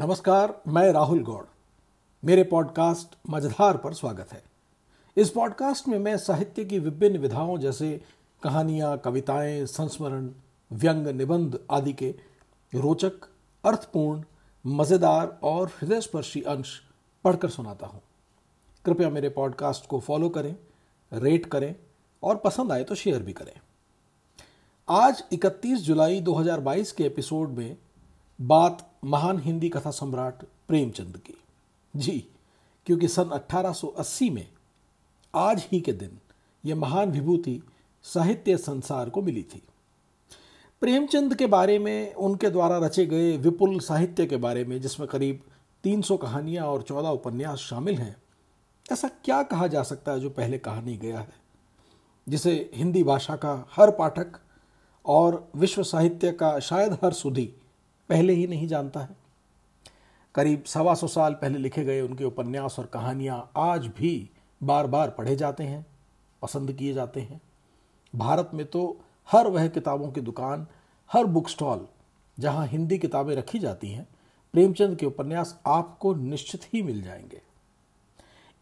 नमस्कार, मैं राहुल गौड़। मेरे पॉडकास्ट मझधार पर स्वागत है। इस पॉडकास्ट में मैं साहित्य की विभिन्न विधाओं जैसे कहानियाँ, कविताएँ, संस्मरण, व्यंग, निबंध आदि के रोचक, अर्थपूर्ण, मज़ेदार और हृदयस्पर्शी अंश पढ़कर सुनाता हूँ। कृपया मेरे पॉडकास्ट को फॉलो करें, रेट करें और पसंद आए तो शेयर भी करें। आज 31 जुलाई 2022 के एपिसोड में बात महान हिंदी कथा सम्राट प्रेमचंद की। जी, क्योंकि सन 1880 में आज ही के दिन यह महान विभूति साहित्य संसार को मिली थी। प्रेमचंद के बारे में, उनके द्वारा रचे गए विपुल साहित्य के बारे में, जिसमें करीब 300 कहानियाँ और 14 उपन्यास शामिल हैं, ऐसा क्या कहा जा सकता है जो पहले कहा नहीं गया है? जिसे हिंदी भाषा का हर पाठक और विश्व साहित्य का शायद हर सुधी पहले ही नहीं जानता है। करीब सवा सौ साल पहले लिखे गए उनके उपन्यास और कहानियाँ आज भी बार बार पढ़े जाते हैं, पसंद किए जाते हैं। भारत में तो हर वह किताबों की दुकान, हर बुक स्टॉल जहाँ हिंदी किताबें रखी जाती हैं, प्रेमचंद के उपन्यास आपको निश्चित ही मिल जाएँगे।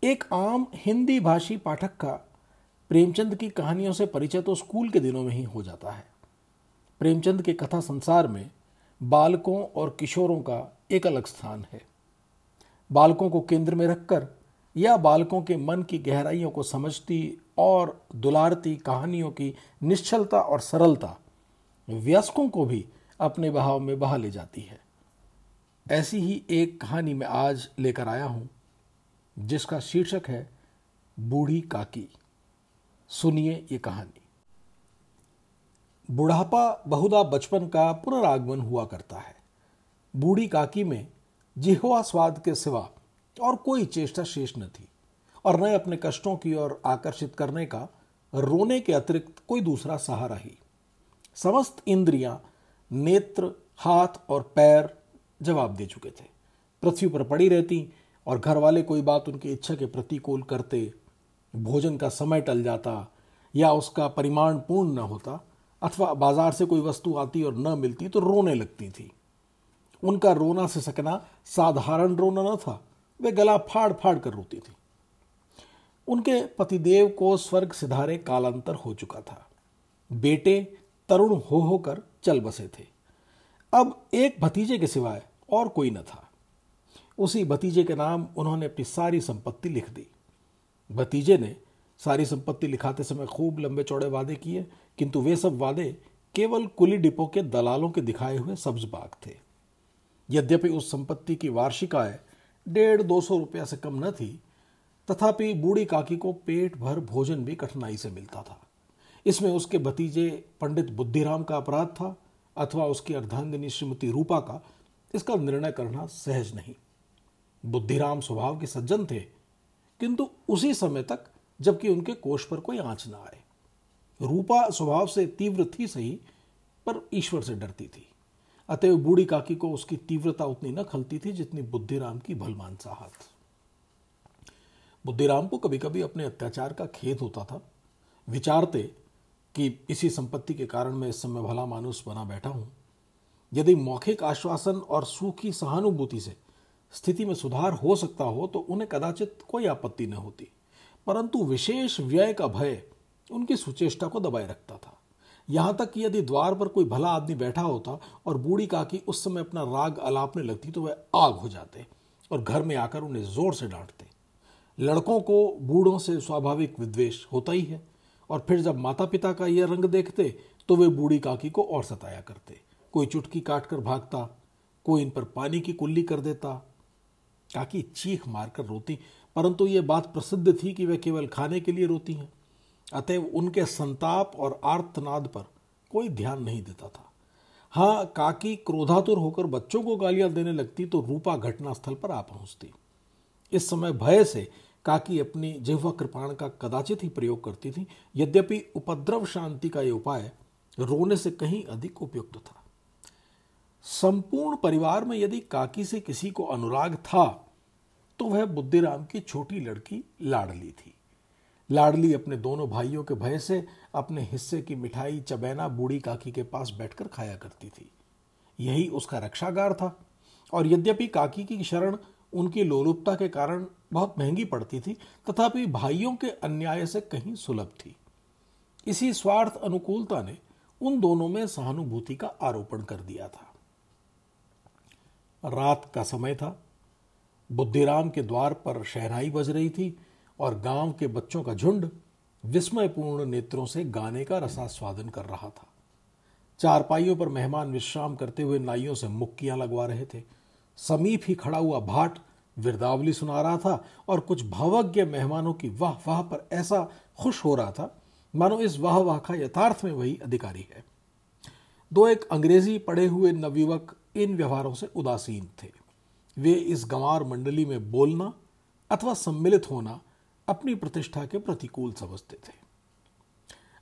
एक आम हिंदी भाषी पाठक का प्रेमचंद की कहानियों से परिचय तो स्कूल के दिनों में ही हो जाता है। प्रेमचंद के कथा संसार में बालकों और किशोरों का एक अलग स्थान है। बालकों को केंद्र में रखकर या बालकों के मन की गहराइयों को समझती और दुलारती कहानियों की निश्चलता और सरलता वयस्कों को भी अपने बहाव में बहा ले जाती है। ऐसी ही एक कहानी मैं आज लेकर आया हूँ, जिसका शीर्षक है बूढ़ी काकी। सुनिए ये कहानी। बुढ़ापा बहुधा बचपन का पुनरागमन हुआ करता है। बूढ़ी काकी में जिहवा स्वाद के सिवा और कोई चेष्टा शेष न थी और न अपने कष्टों की ओर आकर्षित करने का, रोने के अतिरिक्त कोई दूसरा सहारा ही। समस्त इंद्रियाँ, नेत्र, हाथ और पैर जवाब दे चुके थे। पृथ्वी पर पड़ी रहती और घर वाले कोई बात उनकी इच्छा के प्रतिकूल करते, भोजन का समय टल जाता या उसका परिमाण पूर्ण न होता अथवा बाज़ार से कोई वस्तु आती और न मिलती तो रोने लगती थी। उनका रोना से सकना साधारण रोना न था, वे गला फाड़ फाड़ कर रोती थी। उनके पतिदेव को स्वर्ग सिधारे कालांतर हो चुका था। बेटे तरुण हो होकर चल बसे थे। अब एक भतीजे के सिवाय और कोई न था। उसी भतीजे के नाम उन्होंने अपनी सारी संपत्ति लिख दी। भतीजे ने सारी संपत्ति लिखाते समय खूब लंबे चौड़े वादे किए, किंतु वे सब वादे केवल कुली डिपो के दलालों के दिखाए हुए सब्ज बाग थे। यद्यपि उस संपत्ति की वार्षिक आय डेढ़ दो सौ रुपया से कम न थी, तथापि बूढ़ी काकी को पेट भर भोजन भी कठिनाई से मिलता था। इसमें उसके भतीजे पंडित बुद्धिराम का अपराध था, अथवा उसकी अर्धांगिनी श्रीमती रूपा का, इसका निर्णय करना सहज नहीं। बुद्धिराम स्वभाव के सज्जन थे, किंतु उसी समय तक जबकि उनके कोष पर कोई आँच ना आए। रूपा स्वभाव से तीव्र थी सही, पर ईश्वर से डरती थी। अतएव बूढ़ी काकी को उसकी तीव्रता उतनी न खलती थी जितनी बुद्धिराम की भलमान साहत बुद्धिराम को कभी कभी अपने अत्याचार का खेद होता था। विचारते कि इसी संपत्ति के कारण मैं इस समय भला मानुष बना बैठा हूँ। यदि मौखिक आश्वासन और सूखी सहानुभूति से स्थिति में सुधार हो सकता हो तो उन्हें कदाचित कोई आपत्ति न होती। परंतु विशेष व्यय का भय उनकी सुचेष्टा को दबाए रखता था। यहाँ तक कि यदि द्वार पर कोई भला आदमी बैठा होता और बूढ़ी काकी उस समय अपना राग अलापने लगती तो वह आग हो जाते और घर में आकर उन्हें ज़ोर से डांटते। लड़कों को बूढ़ों से स्वाभाविक विद्वेष होता ही है और फिर जब माता पिता का यह रंग देखते तो वे बूढ़ी काकी को और सताया करते। कोई चुटकी काट कर भागता, कोई इन पर पानी की कुल्ली कर देता। काकी चीख मारकर रोती परंतु यह बात प्रसिद्ध थी कि वे केवल खाने के लिए रोती हैं, अतएव उनके संताप और आर्तनाद पर कोई ध्यान नहीं देता था। हाँ काकी क्रोधातुर होकर बच्चों को गालियाँ देने लगती तो रूपा घटनास्थल पर आ पहुँचती। इस समय भय से काकी अपनी जिह्वा कृपाण का कदाचित ही प्रयोग करती थी, यद्यपि उपद्रव शांति का यह उपाय रोने से कहीं अधिक उपयुक्त था। संपूर्ण परिवार में यदि काकी से किसी को अनुराग था तो वह बुद्धिराम की छोटी लड़की लाडली थी। लाडली अपने दोनों भाइयों के भय से अपने हिस्से की मिठाई, चबैना, बूढ़ी काकी के पास बैठकर खाया करती थी। यही उसका रक्षागार था। और यद्यपि काकी की शरण उनकी लोलुपता के कारण बहुत महँगी पड़ती थी, तथापि भाइयों के अन्याय से कहीं सुलभ थी। इसी स्वार्थ अनुकूलता ने उन दोनों में सहानुभूति का आरोपण कर दिया था। रात का समय था। बुद्धिराम के द्वार पर शहनाई बज रही थी और गाँव के बच्चों का झुंड विस्मयपूर्ण नेत्रों से गाने का रसास्वादन कर रहा था। चारपाइयों पर मेहमान विश्राम करते हुए नाइयों से मुक्कियाँ लगवा रहे थे। समीप ही खड़ा हुआ भाट विरदावली सुना रहा था और कुछ भावज्ञ मेहमानों की वाह वाह पर ऐसा खुश हो रहा था। मानो इस वाह वाह का यथार्थ में वही अधिकारी है। दो एक अंग्रेज़ी पढ़े हुए नवयुवक इन व्यवहारों से उदासीन थे। वे इस गंवार मंडली में बोलना अथवा सम्मिलित होना अपनी प्रतिष्ठा के प्रतिकूल समझते थे।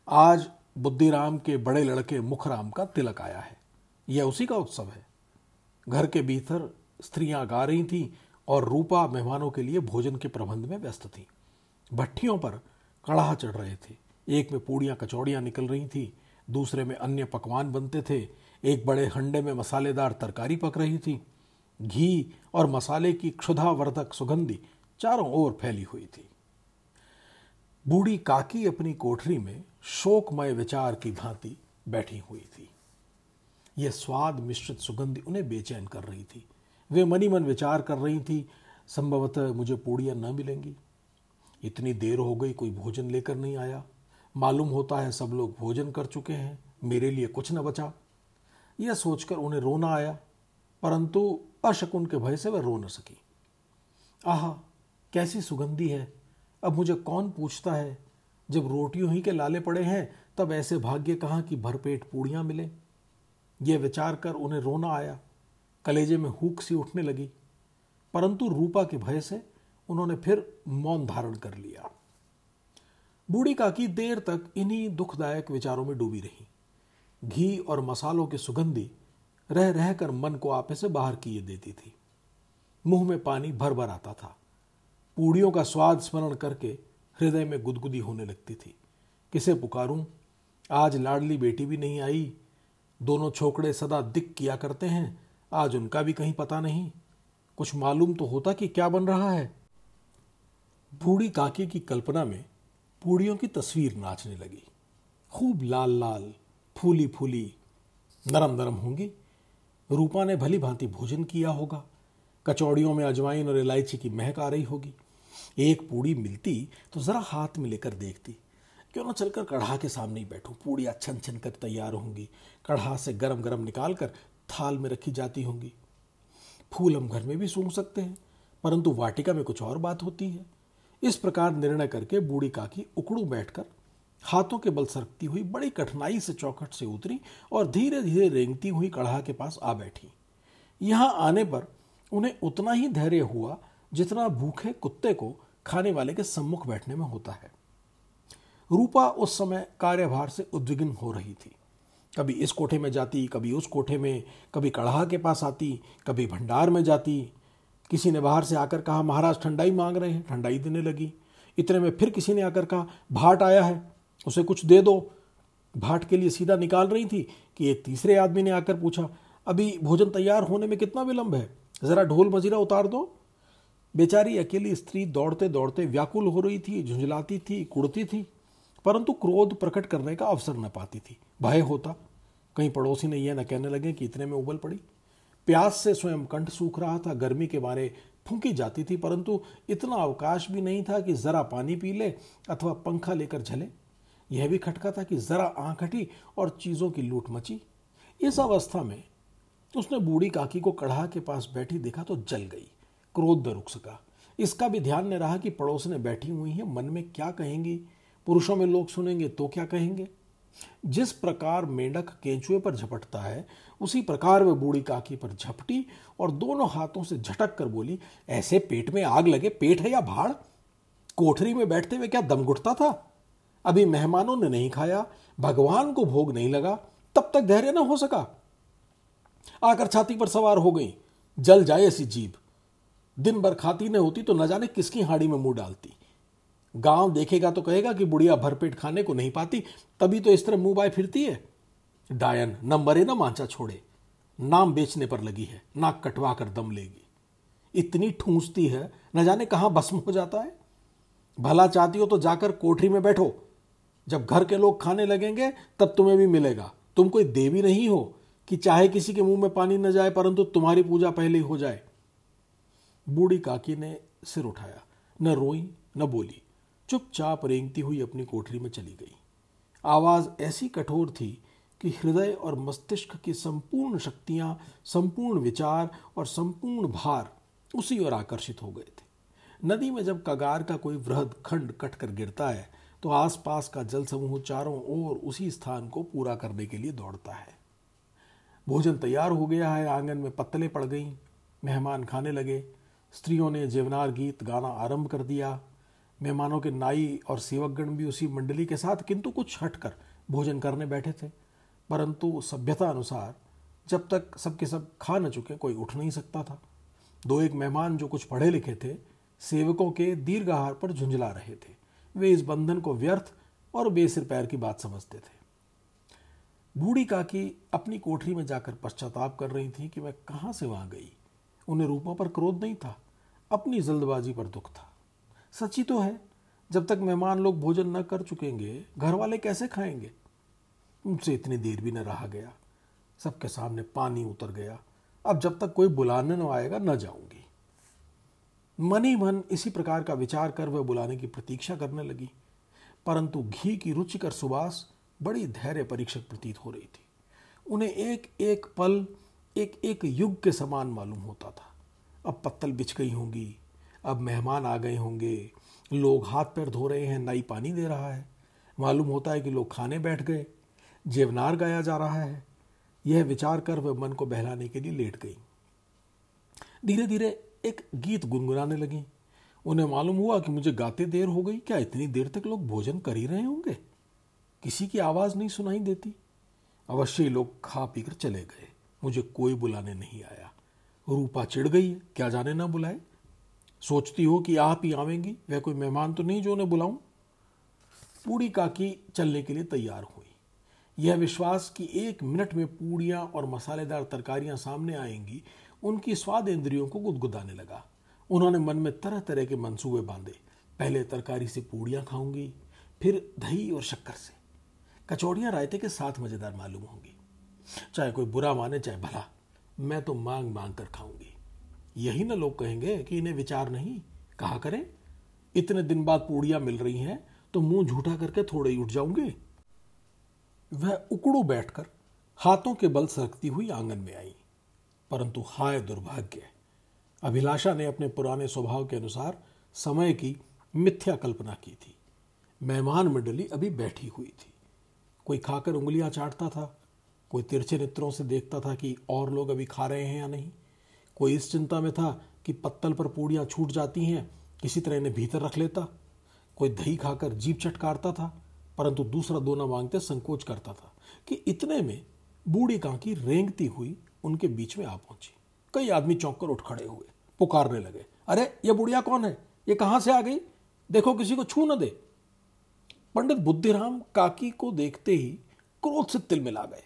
आज बुद्धिराम के बड़े लड़के मुखराम का तिलक आया है। यह उसी का उत्सव है। घर के भीतर स्त्रियाँ गा रही थीं और रूपा मेहमानों के लिए भोजन के प्रबंध में व्यस्त थी। भट्टियों पर कड़ाह चढ़ रहे थे। एक में पूड़ियाँ कचौड़ियाँ निकल रही थी, दूसरे में अन्य पकवान बनते थे। एक बड़े हंडे में मसालेदार तरकारी पक रही थी। घी और मसाले की क्षुधावर्धक सुगंधी चारों ओर फैली हुई थी। बूढ़ी काकी अपनी कोठरी में शोकमय विचार की भांति बैठी हुई थी। यह स्वाद मिश्रित सुगंधि उन्हें बेचैन कर रही थी। वे मनी मन विचार कर रही थी, संभवतः मुझे पूड़ियाँ न मिलेंगी। इतनी देर हो गई, कोई भोजन लेकर नहीं आया। मालूम होता है सब लोग भोजन कर चुके हैं, मेरे लिए कुछ न बचा। यह सोचकर उन्हें रोना आया, परंतु अशकुन के भय से वह रो न सकी। आह, कैसी सुगंधी है। अब मुझे कौन पूछता है? जब रोटियों ही के लाले पड़े हैं, तब ऐसे भाग्य कहाँ कि भरपेट पूड़ियाँ मिले? यह विचार कर उन्हें रोना आया। कलेजे में हुक सी उठने लगी। परंतु रूपा के भय से उन्होंने फिर मौन धारण कर लिया। बूढ़ी काकी देर तक इन्हीं दुखदायक विचारों में डूबी रही। घी और मसालों की सुगंधी रह रहकर मन को आपे से बाहर किए देती थी। मुँह में पानी भर भर आता था। पूड़ियों का स्वाद स्मरण करके हृदय में गुदगुदी होने लगती थी। किसे पुकारूं? आज लाडली बेटी भी नहीं आई। दोनों छोकड़े सदा दिक किया करते हैं। आज उनका भी कहीं पता नहीं। कुछ मालूम तो होता कि क्या बन रहा है। बूढ़ी काकी की कल्पना में पूड़ियों की तस्वीर नाचने लगी। खूब लाल लाल फूली फूली नरम नरम होंगी। रूपा ने भली भांति भोजन किया होगा। कचौड़ियों में अजवाइन और इलायची की महक आ रही होगी। एक पूड़ी मिलती तो जरा हाथ में लेकर देखती। क्यों ना चलकर कढ़ा के सामने ही बैठूं? पूड़ियाँ छन छन कर तैयार होंगी। कढ़ा से गरम गरम निकाल कर थाल में रखी जाती होंगी। फूल हम घर में भी सूंघ सकते हैं, परंतु वाटिका में कुछ और बात होती है। इस प्रकार निर्णय करके बूढ़ी काकी उकड़ू बैठकर हाथों के बल सरकती हुई बड़ी कठिनाई से चौखट से उतरी और धीरे धीरे रेंगती हुई कढ़ा के पास आ बैठी। यहाँ आने पर उन्हें उतना ही धैर्य हुआ जितना भूखे कुत्ते को खाने वाले के सम्मुख बैठने में होता है। रूपा उस समय कार्यभार से उद्विग्न हो रही थी। कभी इस कोठे में जाती, कभी उस कोठे में, कभी कढ़ा के पास आती, कभी भंडार में जाती। किसी ने बाहर से आकर कहा, महाराज, ठंडाई मांग रहे हैं, ठंडाई देने लगी। इतने में फिर किसी ने आकर कहा, भाट आया है। उसे कुछ दे दो। भाट के लिए सीधा निकाल रही थी कि एक तीसरे आदमी ने आकर पूछा, अभी भोजन तैयार होने में कितना विलंब है? ज़रा ढोल मजीरा उतार दो। बेचारी अकेली स्त्री दौड़ते दौड़ते व्याकुल हो रही थी, झुंझलाती थी, कुड़ती थी, परंतु क्रोध प्रकट करने का अवसर न पाती थी। भय होता। कहीं पड़ोसी ने यह न कहने लगे कि इतने में उबल पड़ी। प्यास से स्वयं कंठ सूख रहा था, गर्मी के बारे फूंकी जाती थी, परंतु इतना अवकाश भी नहीं था कि जरा पानी पी ले अथवा पंखा लेकर झले। यह भी खटका था कि जरा आँख हटी और चीज़ों की लूट मची। इस अवस्था में उसने बूढ़ी काकी को कढ़ा के पास बैठी देखा तो जल गई, क्रोध न रुक सका। इसका भी ध्यान न रहा कि पड़ोस ने बैठी हुई है, मन में क्या कहेंगी? पुरुषों में लोग सुनेंगे तो क्या कहेंगे? जिस प्रकार मेंढक केंचुए पर झपटता है, उसी प्रकार वह बूढ़ी काकी पर झपटी और दोनों हाथों से झटक कर बोली, ऐसे पेट में आग लगे, पेट है या भाड़? कोठरी में बैठते हुए क्या दम घुटता था? अभी मेहमानों ने नहीं खाया, भगवान को भोग नहीं लगा, तब तक धैर्य ना हो सका। आकर छाती पर सवार हो गई, जल जाए ऐसी जीभ। दिन भर खाती न होती तो न जाने किसकी हाड़ी में मुँह डालती। गाँव देखेगा तो कहेगा कि बुढ़िया भरपेट खाने को नहीं पाती, तभी तो इस तरह मुँह बाय फिरती है। डायन न मरे न मांचा छोड़े, नाम बेचने पर लगी है, नाक कटवा कर दम लेगी। इतनी ठूंसती है, न जाने कहाँ भस्म हो जाता है। भला चाहती हो तो जाकर कोठरी में बैठो जब घर के लोग खाने लगेंगे, तब तुम्हें भी मिलेगा। तुम कोई देवी नहीं हो कि चाहे किसी के मुँह में पानी न जाए, परंतु तुम्हारी पूजा पहले ही हो जाए। बूढ़ी काकी ने सिर उठाया। न रोई, न बोली। चुपचाप रेंगती हुई अपनी कोठरी में चली गई। आवाज़ ऐसी कठोर थी कि हृदय और मस्तिष्क की संपूर्ण शक्तियाँ, संपूर्ण विचार और संपूर्ण भार उसी ओर आकर्षित हो गए थे। नदी में जब कगार का कोई वृहद खंड कटकर गिरता है तो आसपास का जल समूह चारों ओर उसी स्थान को पूरा करने के लिए दौड़ता है। भोजन तैयार हो गया है, आँगन में पत्तलें पड़ गईं, मेहमान खाने लगे। स्त्रियों ने जेवनार गीत गाना आरंभ कर दिया। मेहमानों के नाई और सेवकगण भी उसी मंडली के साथ किंतु कुछ हटकर भोजन करने बैठे थे। परंतु सभ्यता अनुसार जब तक सबके सब खा न चुके, कोई उठ नहीं सकता था। दो एक मेहमान जो कुछ पढ़े लिखे थे, सेवकों के दीर्घाहार पर झुंझला रहे थे। वे इस बंधन को व्यर्थ और बेसिर पैर की बात समझते थे। बूढ़ी काकी अपनी कोठरी में जाकर पश्चाताप कर रही थी कि मैं कहाँ से वहाँ गई। उन्हें रूपों पर क्रोध नहीं था, अपनी जल्दबाजी पर दुख था। सच्ची तो है, जब तक मेहमान लोग भोजन न कर चुकेंगे घर वाले कैसे खाएँगे? उनसे इतनी देर भी न रहा गया। सबके सामने पानी उतर गया। अब जब तक कोई बुलाने न आएगा, न जाऊँगी। मन ही मन इसी प्रकार का विचार कर वह बुलाने की प्रतीक्षा करने लगी। परंतु घी की रुचिकर सुबास बड़ी धैर्य परीक्षक प्रतीत हो रही थी। उन्हें एक एक पल, एक एक युग के समान मालूम होता था। अब पत्तल बिछ गई होंगी, अब मेहमान आ गए होंगे, लोग हाथ पैर धो रहे हैं, नई पानी दे रहा है। मालूम होता है कि लोग खाने बैठ गए, जेवनार गाया जा रहा है। यह विचार कर वह मन को बहलाने के लिए लेट गई। धीरे धीरे एक गीत गुनगुनाने लगी। उन्हें मालूम हुआ कि मुझे गाते देर हो गई। क्या इतनी देर तक लोग भोजन कर ही रहे होंगे? किसी की आवाज़ नहीं सुनाई देती। अवश्य लोग खा पीकर चले गए। मुझे कोई बुलाने नहीं आया। रूपा चिढ़ गई। क्या जाने ना बुलाए। सोचती हो कि आप ही आवेंगी। वह कोई मेहमान तो नहीं जो उन्हें बुलाऊं। पूड़ी काकी चलने के लिए तैयार हुई। यह विश्वास कि एक मिनट में पूड़ियाँ और मसालेदार तरकारियाँ सामने आएँगी उनकी स्वाद इंद्रियों को गुदगुदाने लगा। उन्होंने मन में तरह तरह के मंसूबे बांधे। पहले तरकारी से पूड़ियाँ खाऊँगी, फिर दही और शक्कर से। कचौड़ियाँ रायते के साथ मज़ेदार मालूम होंगी। चाहे कोई बुरा माने, चाहे भला, मैं तो मांग मांग कर खाऊँगी। यही ना लोग कहेंगे कि इन्हें विचार नहीं। कहा करें? इतने दिन बाद पूड़ियाँ मिल रही हैं तो मुँह झूठा करके थोड़े ही उठ जाऊँगे। वह उकड़ू बैठकर हाथों के बल सरकती हुई आँगन में आई। परंतु हाय दुर्भाग्य। अभिलाषा ने अपने पुराने स्वभाव के अनुसार समय की मिथ्या कल्पना की थी। मेहमान मंडली अभी बैठी हुई थी। कोई खाकर उंगलियाँ चाटता था, कोई तिरछे नेत्रों से देखता था कि और लोग अभी खा रहे हैं या नहीं। कोई इस चिंता में था कि पत्तल पर पूड़ियाँ छूट जाती हैं, किसी तरह इन्हें भीतर रख लेता। कोई दही खाकर जीप चटकारता था, परंतु दूसरा दोना मांगते संकोच करता था कि इतने में बूढ़ी कांकी रेंगती हुई उनके बीच में आ पहुँची। कई आदमी चौंक कर उठ खड़े हुए, पुकारने लगे, अरे, ये बुढ़िया कौन है? ये कहाँ से आ गई? देखो, किसी को छू न दे। पंडित बुद्धिराम काकी को देखते ही क्रोध से तिल मिला गए।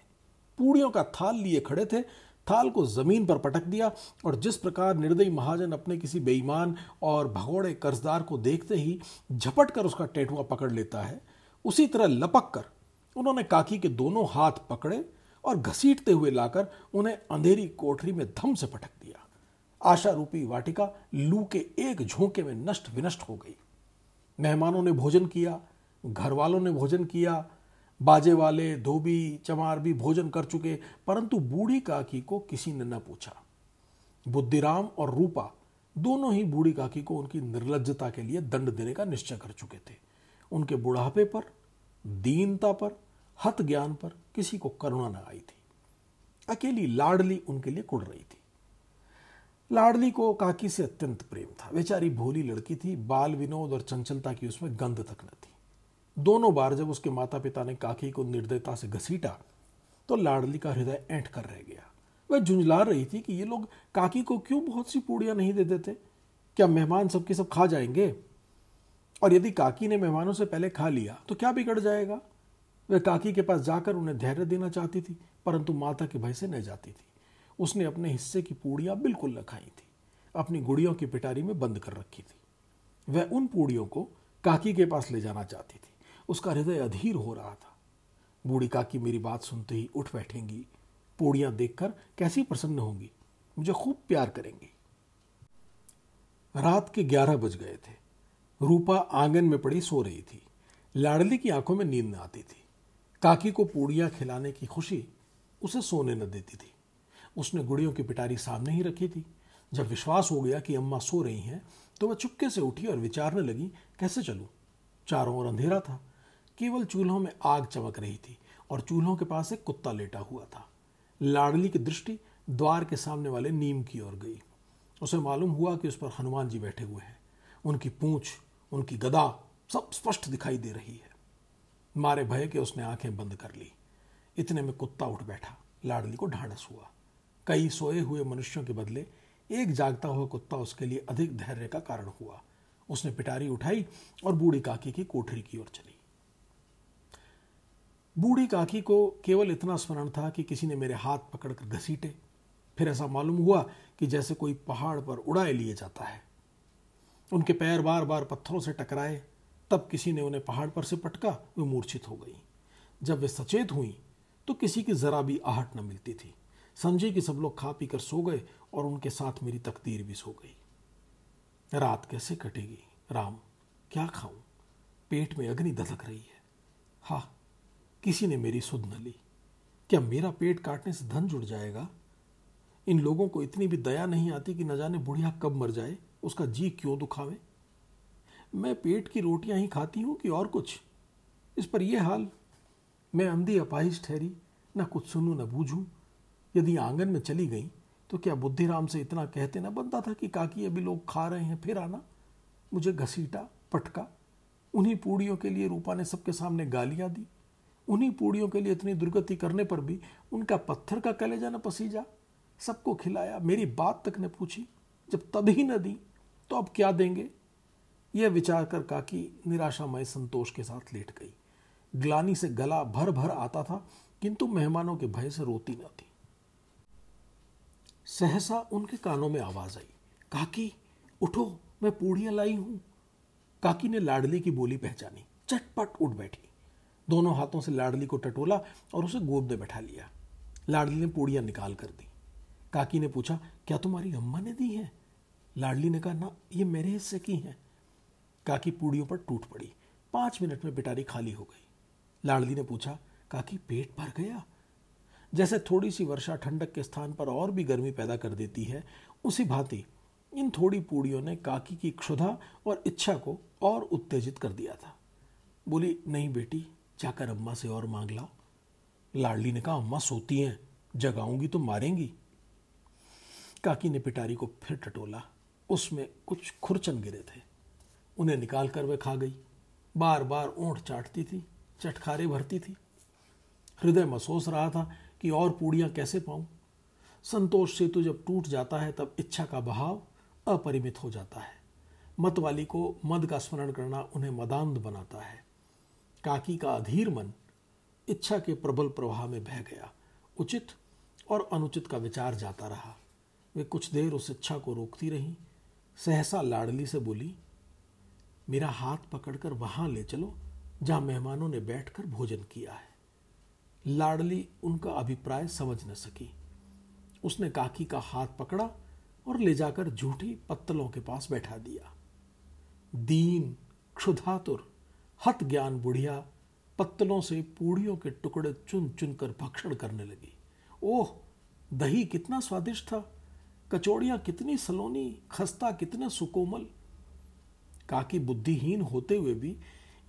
पूड़ियों का थाल लिए खड़े थे, थाल को ज़मीन पर पटक दिया और जिस प्रकार निर्दयी महाजन अपने किसी बेईमान और भगोड़े कर्जदार को देखते ही झपट कर उसका टेटुआ पकड़ लेता है, उसी तरह लपक कर उन्होंने काकी के दोनों हाथ पकड़े और घसीटते हुए लाकर उन्हें अंधेरी कोठरी में धम से पटक दिया। आशा रूपी वाटिका लू के एक झोंके में नष्ट विनष्ट हो गई। मेहमानों ने भोजन किया घर वालों ने भोजन किया, बाजे वाले, धोबी, चमार भी भोजन कर चुके, परंतु बूढ़ी काकी को किसी ने न पूछा। बुद्धिराम और रूपा दोनों ही बूढ़ी काकी को उनकी निर्लजता के लिए दंड देने का निश्चय कर चुके थे। उनके बुढ़ापे पर, दीनता पर हत ज्ञान पर किसी को करुणा न आई थी। अकेली लाडली उनके लिए कुड़ रही थी। लाडली को काकी से अत्यंत प्रेम था। बेचारी भोली लड़की थी, बाल विनोद और चंचलता की उसमें गंध तक न थी। दोनों बार जब उसके माता पिता ने काकी को निर्दयता से घसीटा तो लाडली का हृदय ऐंठ कर रह गया। वह झुंझला रही थी कि ये लोग काकी को क्यों बहुत सी पूड़ियाँ नहीं दे देते? क्या मेहमान सबके सब खा जाएँगे? और यदि काकी ने मेहमानों से पहले खा लिया तो क्या बिगड़ जाएगा? वह काकी के पास जाकर उन्हें धैर्य देना चाहती थी, परंतु माता के भय से न जाती थी। उसने अपने हिस्से की पूड़ियाँ बिल्कुल न खाई थी, अपनी गुड़ियों की पिटारी में बंद कर रखी थी। वह उन पूड़ियों को काकी के पास ले जाना चाहती थी। उसका हृदय अधीर हो रहा था। बूढ़ी काकी मेरी बात सुनते ही उठ बैठेंगी। पूड़ियाँ देखकर कैसी प्रसन्न होंगी। मुझे खूब प्यार करेंगी। रात के ग्यारह बज गए थे। रूपा आँगन में पड़ी सो रही थी। लाडली की आँखों में नींद न आती थी। काकी को पूड़ियाँ खिलाने की खुशी उसे सोने न देती थी। उसने गुड़ियों की पिटारी सामने ही रखी थी। जब विश्वास हो गया कि अम्मा सो रही हैं तो वह चुपके से उठी और विचारने लगी, कैसे चलूँ? चारों ओर अंधेरा था। केवल चूल्हों में आग चमक रही थी और चूल्हों के पास एक कुत्ता लेटा हुआ था। लाडली की दृष्टि द्वार के सामने वाले नीम की ओर गई। उसे मालूम हुआ कि उस पर हनुमान जी बैठे हुए हैं। उनकी पूंछ, उनकी गदा सब स्पष्ट दिखाई दे रही है। मारे भय के उसने आँखें बंद कर ली। इतने में कुत्ता उठ बैठा, लाडली को ढांढस हुआ। कई सोए हुए मनुष्यों के बदले एक जागता हुआ कुत्ता उसके लिए अधिक धैर्य का कारण हुआ। उसने पिटारी उठाई और बूढ़ी काकी की कोठरी की ओर चली। बूढ़ी काकी को केवल इतना स्मरण था कि किसी ने मेरे हाथ पकड़कर घसीटे। फिर ऐसा मालूम हुआ कि जैसे कोई पहाड़ पर उड़ाए लिए जाता है। उनके पैर बार बार पत्थरों से टकराए तब किसी ने उन्हें पहाड़ पर से पटका, वे मूर्छित हो गई। जब वे सचेत हुई तो किसी की जरा भी आहट न मिलती थी। समझी कि सब लोग खा पी कर सो गए और उनके साथ मेरी तकदीर भी सो गई। रात कैसे कटेगी? राम, क्या खाऊं? पेट में अग्नि दधक रही है। हा, किसी ने मेरी सुध न ली। क्या मेरा पेट काटने से धन जुड़ जाएगा? इन लोगों को इतनी भी दया नहीं आती कि न जाने बुढ़िया कब मर जाए, उसका जी क्यों दुखावे? मैं पेट की रोटियाँ ही खाती हूँ कि और कुछ? इस पर यह हाल। मैं अंधी अपाहिज ठहरी, न कुछ सुनूं, न बूझूं। यदि आँगन में चली गई तो क्या बुद्धिराम से इतना कहते ना बनता था कि काकी अभी लोग खा रहे हैं, फिर आना। मुझे घसीटा, पटका। उन्हीं पूड़ियों के लिए रूपा ने सबके सामने गालियाँ दी। उन्हीं पूड़ियों के लिए इतनी दुर्गति करने पर भी उनका पत्थर का कलेजा न पसीजा। सबको खिलाया, मेरी बात तक ने पूछी। जब तभी न दी तो अब क्या देंगे? यह विचार कर काकी निराशामय संतोष के साथ लेट गई। ग्लानी से गला भर भर आता था, किंतु मेहमानों के भय से रोती न थी। सहसा उनके कानों में आवाज़ आई, काकी, उठो, मैं पूड़ियाँ लाई हूँ। काकी ने लाडली की बोली पहचानी, चटपट उठ बैठी। दोनों हाथों से लाडली को टटोला और उसे गोद में बैठा लिया। लाडली ने पूड़ियाँ निकाल कर दी। काकी ने पूछा, क्या तुम्हारी अम्मा ने दी है? लाडली ने कहा, ना, ये मेरे हिस्से की हैं। काकी पूड़ियों पर टूट पड़ी। पाँच मिनट में पिटारी खाली हो गई। लाडली ने पूछा, काकी, पेट भर गया? जैसे थोड़ी सी वर्षा ठंडक के स्थान पर और भी गर्मी पैदा कर देती है, उसी भांति इन थोड़ी पूड़ियों ने काकी की क्षुधा और इच्छा को और उत्तेजित कर दिया था। बोली, नहीं बेटी, जाकर अम्मा से और मांग लाओ। लाडली ने कहा, अम्मा सोती हैं, जगाऊँगी तो मारेंगी। काकी ने पिटारी को फिर टटोला। उसमें कुछ खुरचन गिरे थे। उन्हें निकाल कर वह खा गई। बार बार ऊँट चाटती थी, चटखारे भरती थी। हृदय महसूस रहा था कि और पूड़ियाँ कैसे पाऊँ। संतोष सेतु जब टूट जाता है, तब इच्छा का बहाव अपरिमित हो जाता है। मत वाली को मद का स्मरण करना उन्हें मदांध बनाता है। काकी का अधीर मन इच्छा के प्रबल प्रवाह में बह गया। उचित और अनुचित का विचार जाता रहा। वे कुछ देर उस इच्छा को रोकती रही, सहसा लाडली से बोली मेरा हाथ पकड़कर वहाँ ले चलो, जहाँ मेहमानों ने बैठकर भोजन किया है। लाडली उनका अभिप्राय समझ न सकी। उसने काकी का हाथ पकड़ा और ले जाकर झूठी पत्तलों के पास बैठा दिया। दीन, क्षुधातुर, हत ज्ञान बुढ़िया पत्तलों से पूड़ियों के टुकड़े चुन चुन कर भक्षण करने लगी। ओह, दही कितना स्वादिष्ट था। कचौड़ियाँ कितनी सलोनी, खस्ता कितने सुकोमल। काकी बुद्धिहीन होते हुए भी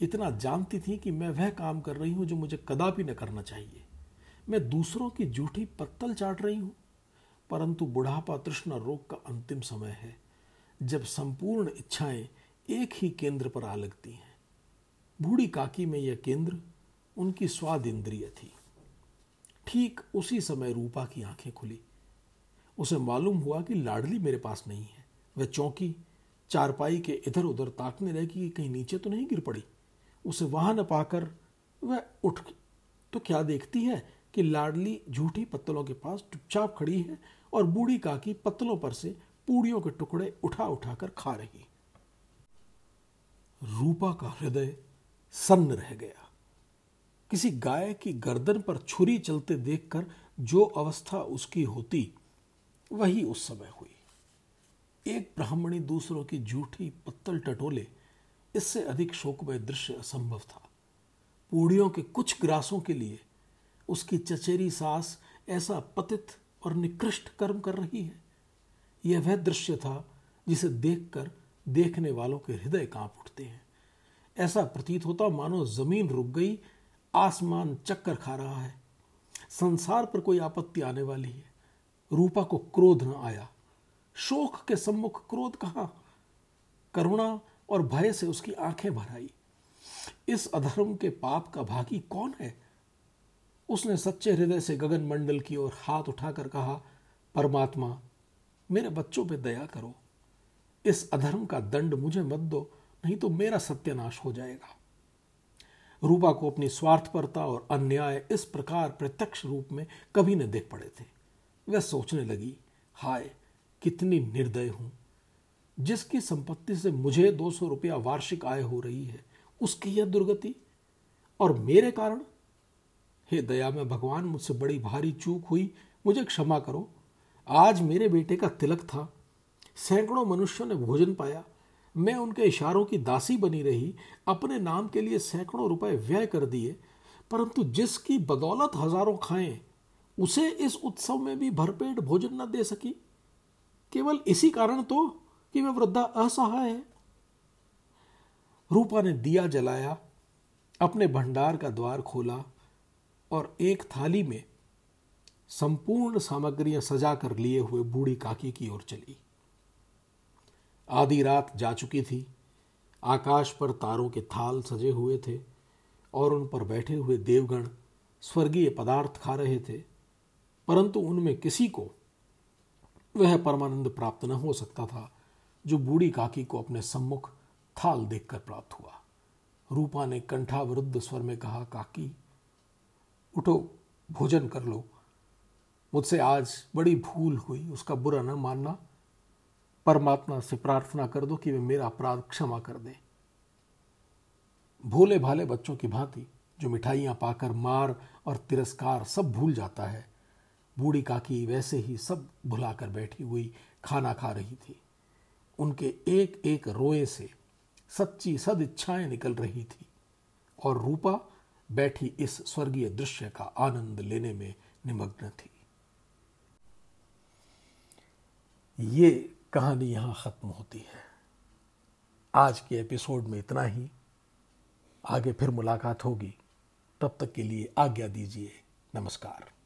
इतना जानती थी कि मैं वह काम कर रही हूँ जो मुझे कदापि न करना चाहिए। मैं दूसरों की जूठी पत्तल चाट रही हूँ, परंतु बुढ़ापा तृष्णा रोग का अंतिम समय है, जब संपूर्ण इच्छाएँ एक ही केंद्र पर आ लगती हैं। बूढ़ी काकी में यह केंद्र उनकी स्वाद इंद्रिय थी। ठीक उसी समय रूपा की आँखें खुली। उसे मालूम हुआ कि लाडली मेरे पास नहीं है, वह चौंकी चारपाई के इधर उधर ताकने लगी कि कहीं नीचे तो नहीं गिर पड़ी। उसे वहाँ न पाकर वह उठ तो क्या देखती है कि लाडली झूठी पत्तलों के पास चुपचाप खड़ी है और बूढ़ी काकी पत्तलों पर से पूड़ियों के टुकड़े उठा उठाकर खा रही। रूपा का हृदय सन्न रह गया। किसी गाय की गर्दन पर छुरी चलते देखकर जो अवस्था उसकी होती, वही उस समय हुई। एक ब्राह्मणी दूसरों की झूठी पत्तल टटोले, इससे अधिक शोकमय दृश्य असंभव था। पूड़ियों के कुछ ग्रासों के लिए उसकी चचेरी सास ऐसा पतित और निकृष्ट कर्म कर रही है। यह वह दृश्य था जिसे देखकर देखने वालों के हृदय काँप उठते हैं। ऐसा प्रतीत होता मानो ज़मीन रुक गई, आसमान चक्कर खा रहा है। संसार पर कोई आपत्ति आने वाली है। रूपा को क्रोध न आया। शोक के सम्मुख क्रोध कहा? करुणा और भय से उसकी आँखें भर आई। इस अधर्म के पाप का भागी कौन है? उसने सच्चे हृदय से गगन मंडल की ओर हाथ उठाकर कहा, परमात्मा, मेरे बच्चों पे दया करो। इस अधर्म का दंड मुझे मत दो, नहीं तो मेरा सत्यानाश हो जाएगा। रूपा को अपनी स्वार्थपरता और अन्याय इस प्रकार प्रत्यक्ष रूप में कभी न देख पड़े थे। वह सोचने लगी, हाय कितनी निर्दय हूँ। जिसकी संपत्ति से मुझे दो सौ रुपया वार्षिक आय हो रही है, उसकी यह दुर्गति। और मेरे कारण? हे दया, में भगवान मुझसे बड़ी भारी चूक हुई। मुझे क्षमा करो। आज मेरे बेटे का तिलक था। सैकड़ों मनुष्यों ने भोजन पाया। मैं उनके इशारों की दासी बनी रही। अपने नाम के लिए सैकड़ों रुपए व्यय कर दिए। परंतु जिसकी बदौलत हज़ारों खाएँ, उसे इस उत्सव में भी भरपेट भोजन न दे सकी। केवल इसी कारण तो कि वह वृद्धा असहाय है। रूपा ने दिया जलाया, अपने भंडार का द्वार खोला और एक थाली में संपूर्ण सामग्रियाँ सजा कर लिए हुए बूढ़ी काकी की ओर चली। आधी रात जा चुकी थी, आकाश पर तारों के थाल सजे हुए थे और उन पर बैठे हुए देवगण स्वर्गीय पदार्थ खा रहे थे, परंतु उनमें किसी को वह परमानंद प्राप्त न हो सकता था, जो बूढ़ी काकी को अपने सम्मुख थाल देखकर प्राप्त हुआ। रूपा ने कंठावरुद्ध स्वर में कहा, काकी, उठो, भोजन कर लो। मुझसे आज बड़ी भूल हुई, उसका बुरा न मानना। परमात्मा से प्रार्थना कर दो कि वे मेरा अपराध क्षमा कर दे। भोले भाले बच्चों की भांति, जो मिठाइयाँ पाकर मार और तिरस्कार सब भूल जाता है बूढ़ी काकी वैसे ही सब भुलाकर बैठी हुई खाना खा रही थी। उनके एक एक रोए से सच्ची सद इच्छाएँ निकल रही थी और रूपा बैठी इस स्वर्गीय दृश्य का आनंद लेने में निमग्न थी। ये कहानी यहाँ खत्म होती है। आज के एपिसोड में इतना ही। आगे फिर मुलाकात होगी। तब तक के लिए आज्ञा दीजिए। नमस्कार।